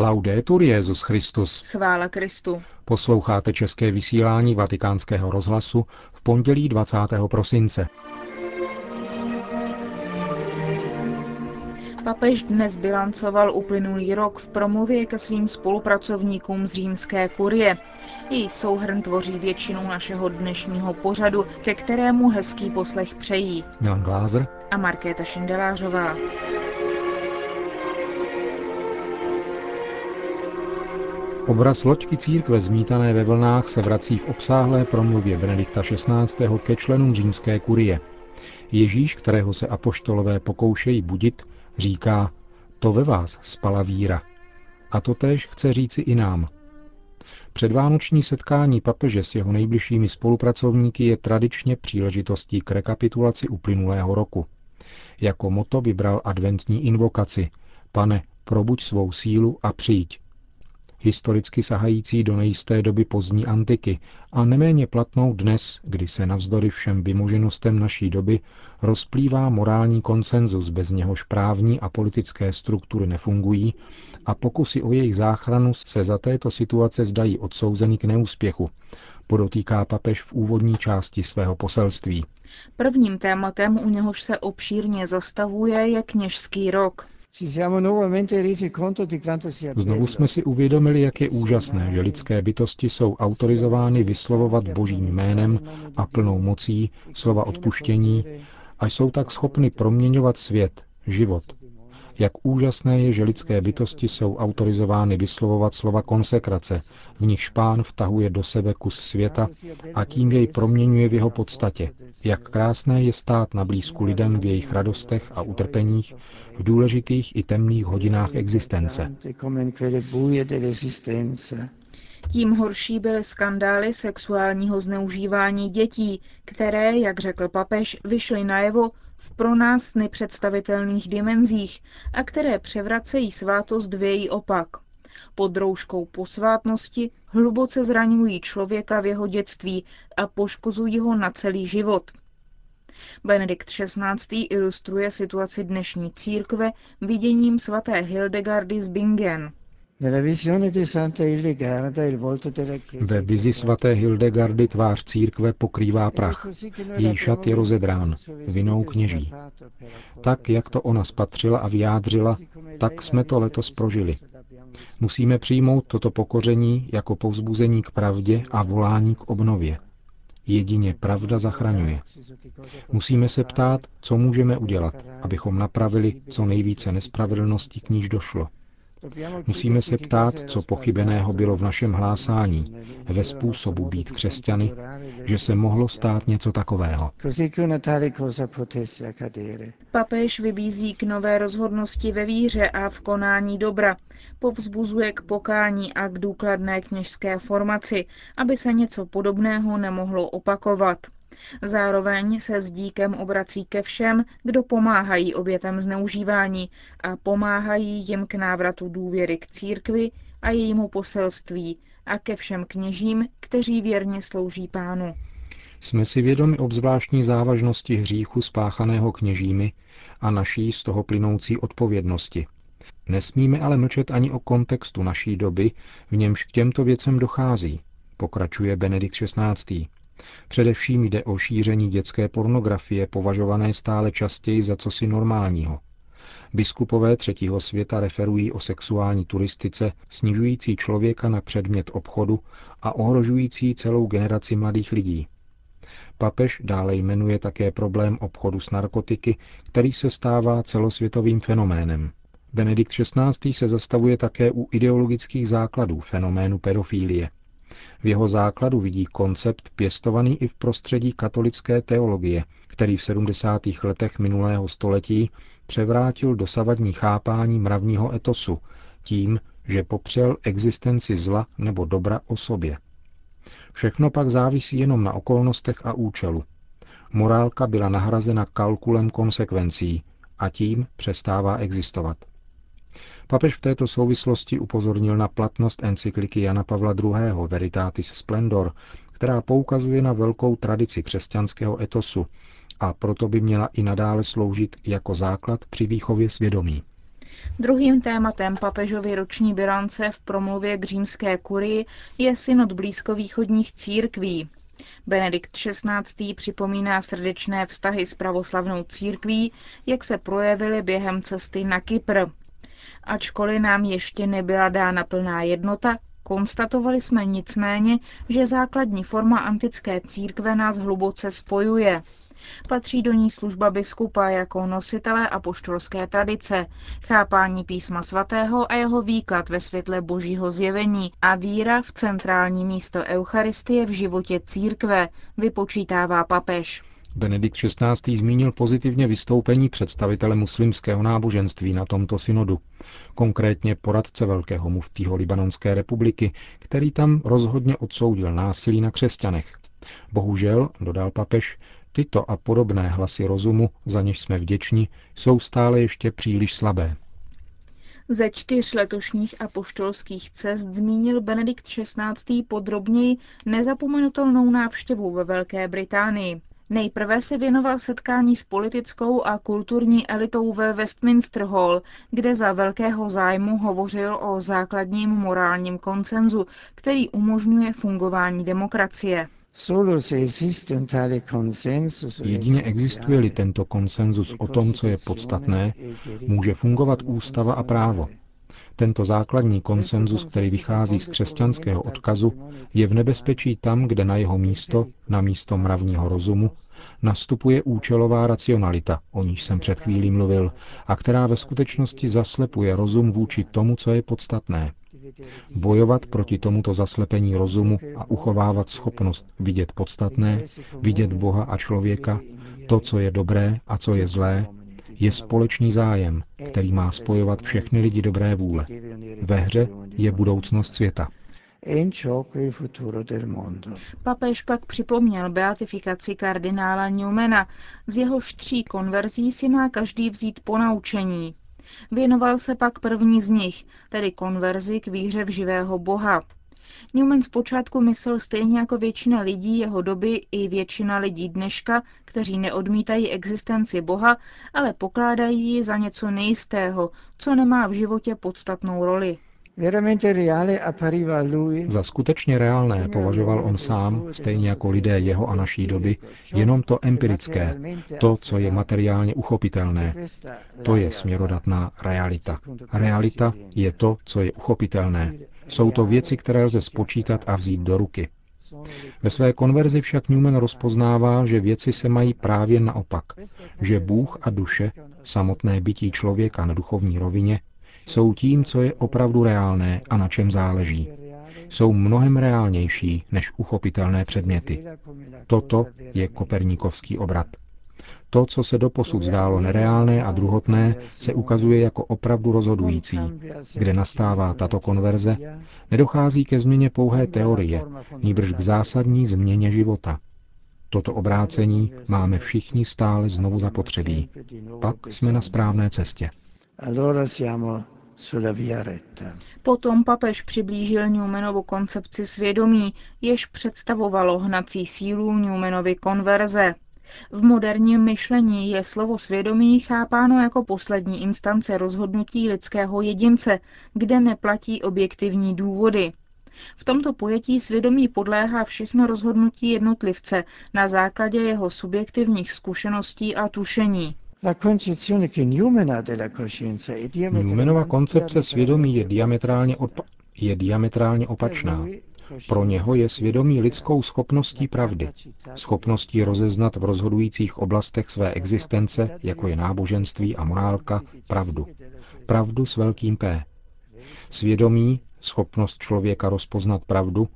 Laudetur Jezus Christus. Chvála Kristu. Posloucháte české vysílání Vatikánského rozhlasu v pondělí 20. prosince. Papež dnes bilancoval uplynulý rok v promluvě ke svým spolupracovníkům z římské kurie. Její souhrn tvoří většinu našeho dnešního pořadu, ke kterému hezký poslech přejí. Milan Glázer a Markéta Šindelářová. Obraz loďky církve zmítané ve vlnách se vrací v obsáhlé promluvě Benedikta XVI. ke členům římské kurie. Ježíš, kterého se apoštolové pokoušejí budit, říká, to ve vás spala víra. A to též chce říci i nám. Předvánoční setkání papeže s jeho nejbližšími spolupracovníky je tradičně příležitostí k rekapitulaci uplynulého roku. Jako moto vybral adventní invokaci Pane, probuď svou sílu a přijď historicky sahající do nejisté doby pozdní antiky a neméně platnou dnes, kdy se navzdory všem vymoženostem naší doby rozplývá morální konsenzus, bez něhož právní a politické struktury nefungují a pokusy o jejich záchranu se za této situace zdají odsouzený k neúspěchu, podotýká papež v úvodní části svého poselství. Prvním tématem, u něhož se obšírně zastavuje, je kněžský rok. Znovu jsme si uvědomili, jak je úžasné, že lidské bytosti jsou autorizovány vyslovovat božím jménem a plnou mocí slova odpuštění a jsou tak schopny proměňovat svět, život, jak úžasné je, že lidské bytosti jsou autorizovány vyslovovat slova konsekrace, v nich pán vtahuje do sebe kus světa a tím jej proměňuje v jeho podstatě. Jak krásné je stát na blízku lidem v jejich radostech a utrpeních, v důležitých i temných hodinách existence. Tím horší byly skandály sexuálního zneužívání dětí, které, jak řekl papež, vyšly najevo v pro nás nepředstavitelných dimenzích a které převracejí svátost v její opak. Pod rouškou posvátnosti hluboce zraňují člověka v jeho dětství a poškozují ho na celý život. Benedikt XVI. ilustruje situaci dnešní církve viděním svaté Hildegardy z Bingen. Ve vizi svaté Hildegardy tvář církve pokrývá prach. Její šat je rozedrán, vinou kněží. Tak, jak to ona spatřila a vyjádřila, tak jsme to letos prožili. Musíme přijmout toto pokoření jako povzbuzení k pravdě a volání k obnově. Jedině pravda zachraňuje. Musíme se ptát, co můžeme udělat, abychom napravili co nejvíce nespravedlností, k níž došlo. Musíme se ptát, co pochybeného bylo v našem hlásání, ve způsobu být křesťany, že se mohlo stát něco takového. Papež vybízí k nové rozhodnosti ve víře a v konání dobra. Povzbuzuje k pokání a k důkladné kněžské formaci, aby se něco podobného nemohlo opakovat. Zároveň se s díkem obrací ke všem, kdo pomáhají obětem zneužívání a pomáhají jim k návratu důvěry k církvi a jejímu poselství a ke všem kněžím, kteří věrně slouží pánu. Jsme si vědomi obzvláštní závažnosti hříchu spáchaného kněžími a naší z toho plynoucí odpovědnosti. Nesmíme ale mlčet ani o kontextu naší doby, v němž k těmto věcem dochází, pokračuje Benedikt XVI. Především jde o šíření dětské pornografie, považované stále častěji za cosi normálního. Biskupové třetího světa referují o sexuální turistice, snižující člověka na předmět obchodu a ohrožující celou generaci mladých lidí. Papež dále jmenuje také problém obchodu s narkotiky, který se stává celosvětovým fenoménem. Benedikt XVI. se zastavuje také u ideologických základů fenoménu pedofílie. V jeho základu vidí koncept pěstovaný i v prostředí katolické teologie, který v 70. letech minulého století převrátil dosavadní chápání mravního etosu tím, že popřel existenci zla nebo dobra o sobě. Všechno pak závisí jenom na okolnostech a účelu. Morálka byla nahrazena kalkulem konsekvencí a tím přestává existovat. Papež v této souvislosti upozornil na platnost encykliky Jana Pavla II. Veritatis Splendor, která poukazuje na velkou tradici křesťanského etosu a proto by měla i nadále sloužit jako základ při výchově svědomí. Druhým tématem papežovy roční bilance v promluvě k římské kurii je synod blízkovýchodních církví. Benedikt XVI. připomíná srdečné vztahy s pravoslavnou církví, jak se projevily během cesty na Kypr. Ačkoliv nám ještě nebyla dána plná jednota, konstatovali jsme nicméně, že základní forma antické církve nás hluboce spojuje. Patří do ní služba biskupa jako nositele apoštolské tradice, chápání písma svatého a jeho výklad ve světle božího zjevení a víra v centrální místo Eucharistie v životě církve, vypočítává papež. Benedikt XVI. zmínil pozitivně vystoupení představitele muslimského náboženství na tomto synodu, konkrétně poradce velkého muftího Libanonské republiky, který tam rozhodně odsoudil násilí na křesťanech. Bohužel, dodal papež, tyto a podobné hlasy rozumu, za něž jsme vděční, jsou stále ještě příliš slabé. Ze čtyř letošních apoštolských cest zmínil Benedikt XVI. podrobněji nezapomenutelnou návštěvu ve Velké Británii. Nejprve se věnoval setkání s politickou a kulturní elitou ve Westminster Hall, kde za velkého zájmu hovořil o základním morálním koncenzu, který umožňuje fungování demokracie. Jedině existuje-li tento konsenzus o tom, co je podstatné, může fungovat ústava a právo. Tento základní konsenzus, který vychází z křesťanského odkazu, je v nebezpečí tam, kde na jeho místo, na místo mravního rozumu, nastupuje účelová racionalita, o níž jsem před chvílí mluvil, a která ve skutečnosti zaslepuje rozum vůči tomu, co je podstatné. Bojovat proti tomuto zaslepení rozumu a uchovávat schopnost vidět podstatné, vidět Boha a člověka, to, co je dobré a co je zlé, je společný zájem, který má spojovat všechny lidi dobré vůle. Ve hře je budoucnost světa. Papež pak připomněl beatifikaci kardinála Newmana. Z jehož tří konverzí si má každý vzít ponaučení. Věnoval se pak první z nich, tedy konverzi k víře v živého Boha. Newman zpočátku myslel stejně jako většina lidí jeho doby i většina lidí dneška, kteří neodmítají existenci Boha, ale pokládají ji za něco nejistého, co nemá v životě podstatnou roli. Za skutečně reálné považoval on sám, stejně jako lidé jeho a naší doby, jenom to empirické, to, co je materiálně uchopitelné. To je směrodatná realita. Realita je to, co je uchopitelné. Jsou to věci, které lze spočítat a vzít do ruky. Ve své konverzi však Newman rozpoznává, že věci se mají právě naopak, že Bůh a duše, samotné bytí člověka na duchovní rovině, jsou tím, co je opravdu reálné a na čem záleží. Jsou mnohem reálnější než uchopitelné předměty. Toto je koperníkovský obrat. To, co se doposud zdálo nereálné a druhotné, se ukazuje jako opravdu rozhodující. Kde nastává tato konverze, nedochází ke změně pouhé teorie, nýbrž k zásadní změně života. Toto obrácení máme všichni stále znovu zapotřebí. Pak jsme na správné cestě. Potom papež přiblížil Newmanovu koncepci svědomí, jež představovalo hnací sílu Newmanovy konverze. V moderním myšlení je slovo svědomí chápáno jako poslední instance rozhodnutí lidského jedince, kde neplatí objektivní důvody. V tomto pojetí svědomí podléhá všechno rozhodnutí jednotlivce na základě jeho subjektivních zkušeností a tušení. Newmanova koncepce svědomí je diametrálně, odpa- je diametrálně opačná. Pro něho je svědomí lidskou schopností pravdy, schopností rozeznat v rozhodujících oblastech své existence, jako je náboženství a morálka, pravdu. Pravdu s velkým P. Svědomí, schopnost člověka rozpoznat pravdu,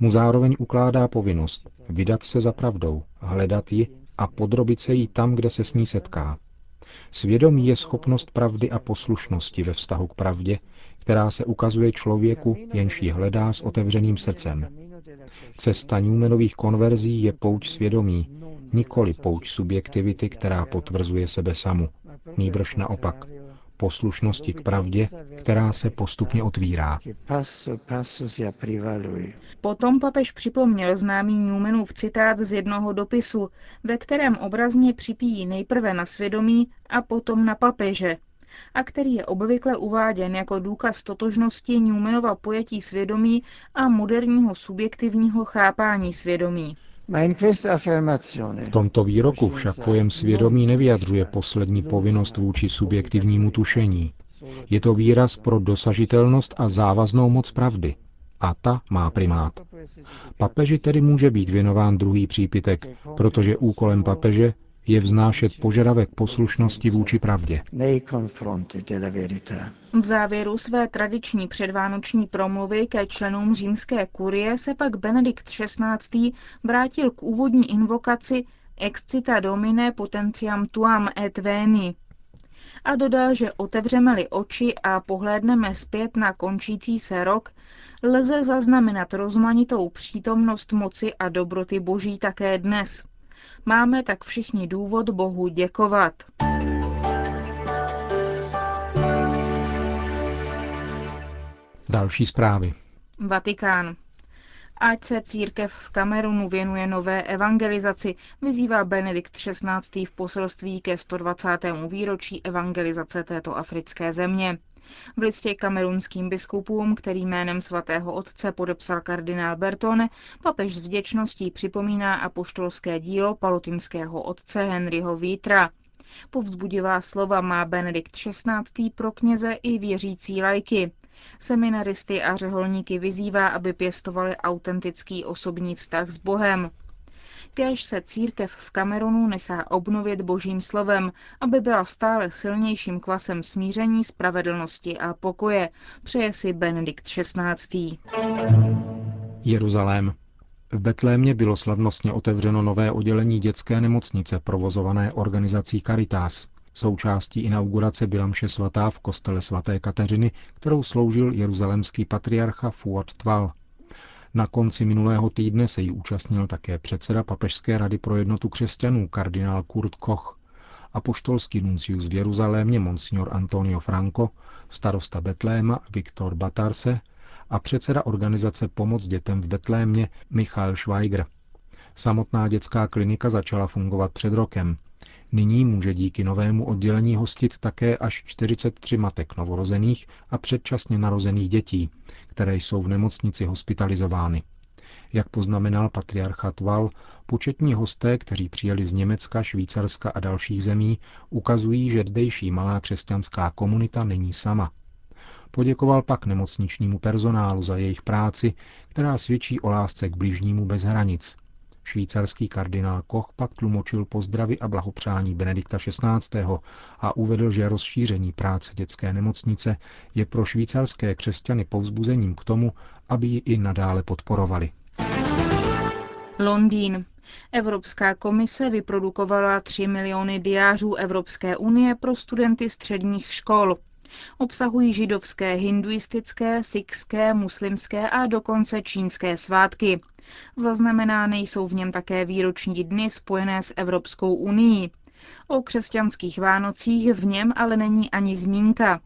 mu zároveň ukládá povinnost vydat se za pravdou, hledat ji a podrobit se jí tam, kde se s ní setká. Svědomí je schopnost pravdy a poslušnosti ve vztahu k pravdě, která se ukazuje člověku, jenž ji hledá s otevřeným srdcem. Cesta Newmanových konverzí je pouč svědomí, nikoli pouč subjektivity, která potvrzuje sebe samu, nýbrž naopak, poslušnosti k pravdě, která se postupně otvírá. Potom papež připomněl známý Newmanův citát z jednoho dopisu, ve kterém obrazně připíjí nejprve na svědomí a potom na papeže. a který je obvykle uváděn jako důkaz totožnosti Newmanova pojetí svědomí a moderního subjektivního chápání svědomí. V tomto výroku však pojem svědomí nevyjadřuje poslední povinnost vůči subjektivnímu tušení. Je to výraz pro dosažitelnost a závaznou moc pravdy. A ta má primát. Papeži tedy může být věnován druhý přípitek, protože úkolem papeže je vznášet požadavek poslušnosti vůči pravdě. V závěru své tradiční předvánoční promluvy ke členům římské kurie se pak Benedikt XVI. vrátil k úvodní invokaci Excita domine potentiam tuam et veni a dodal, že otevřeme-li oči a pohlédneme zpět na končící se rok, lze zaznamenat rozmanitou přítomnost moci a dobroty Boží také dnes. Máme tak všichni důvod Bohu děkovat. Další zprávy. Vatikán. Ať se církev v Kamerunu věnuje nové evangelizaci, vyzývá Benedikt XVI. v poselství ke 120. výročí evangelizace této africké země. V listě kamerunským biskupům, který jménem svatého otce podepsal kardinál Bertone, papež s vděčností připomíná apoštolské dílo palotinského otce Henryho Vítra. Povzbudivá slova má Benedikt XVI. pro kněze i věřící lajky. Seminaristy a řeholníky vyzývá, aby pěstovali autentický osobní vztah s Bohem. Kéž se církev v Kamerunu nechá obnovit božím slovem, aby byla stále silnějším kvasem smíření, spravedlnosti a pokoje, přeje si Benedikt XVI. Jeruzalém. V Betlémě bylo slavnostně otevřeno nové oddělení dětské nemocnice provozované organizací Caritas. Součástí inaugurace byla mše svatá v kostele svaté Kateřiny, kterou sloužil jeruzalemský patriarcha Fuad Tval. Na konci minulého týdne se jí účastnil také předseda Papežské rady pro jednotu křesťanů kardinál Kurt Koch, apoštolský nuncius v Jeruzalémě monsignor Antonio Franco, starosta Betléma Viktor Batarse a předseda organizace Pomoc dětem v Betlémě Michal Schweiger. Samotná dětská klinika začala fungovat před rokem. Nyní může díky novému oddělení hostit také až 43 matek novorozených a předčasně narozených dětí, které jsou v nemocnici hospitalizovány. Jak poznamenal patriarchat Val, početní hosté, kteří přijeli z Německa, Švýcarska a dalších zemí, ukazují, že zdejší malá křesťanská komunita není sama. Poděkoval pak nemocničnímu personálu za jejich práci, která svědčí o lásce k bližnímu bez hranic, Švýcarský kardinál Koch pak tlumočil pozdravy a blahopřání Benedikta XVI. a uvedl, že rozšíření práce dětské nemocnice je pro švýcarské křesťany povzbuzením k tomu, aby ji i nadále podporovali. Londýn. Evropská komise vyprodukovala 3 miliony diářů Evropské unie pro studenty středních škol. Obsahují židovské, hinduistické, sikské, muslimské a dokonce čínské svátky. Zaznamenány jsou v něm také výroční dny spojené s Evropskou unii. O křesťanských Vánocích v něm ale není ani zmínka.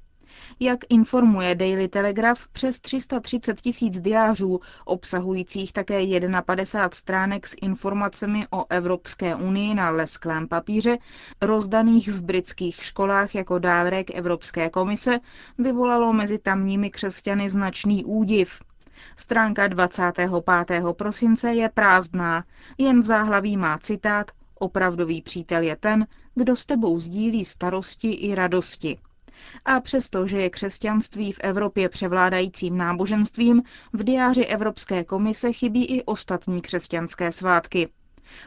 Jak informuje Daily Telegraph, přes 330 tisíc diářů, obsahujících také 51 stránek s informacemi o Evropské unii na lesklém papíře, rozdaných v britských školách jako dárek Evropské komise, vyvolalo mezi tamními křesťany značný údiv. Stránka 25. prosince je prázdná, jen v záhlaví má citát Opravdový přítel je ten, kdo s tebou sdílí starosti i radosti. A přesto, že je křesťanství v Evropě převládajícím náboženstvím, v diáři Evropské komise chybí i ostatní křesťanské svátky.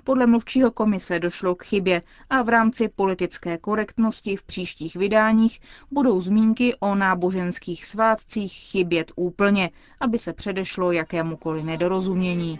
Podle mluvčího komise došlo k chybě a v rámci politické korektnosti v příštích vydáních budou zmínky o náboženských svátcích chybět úplně, aby se předešlo jakémukoliv nedorozumění.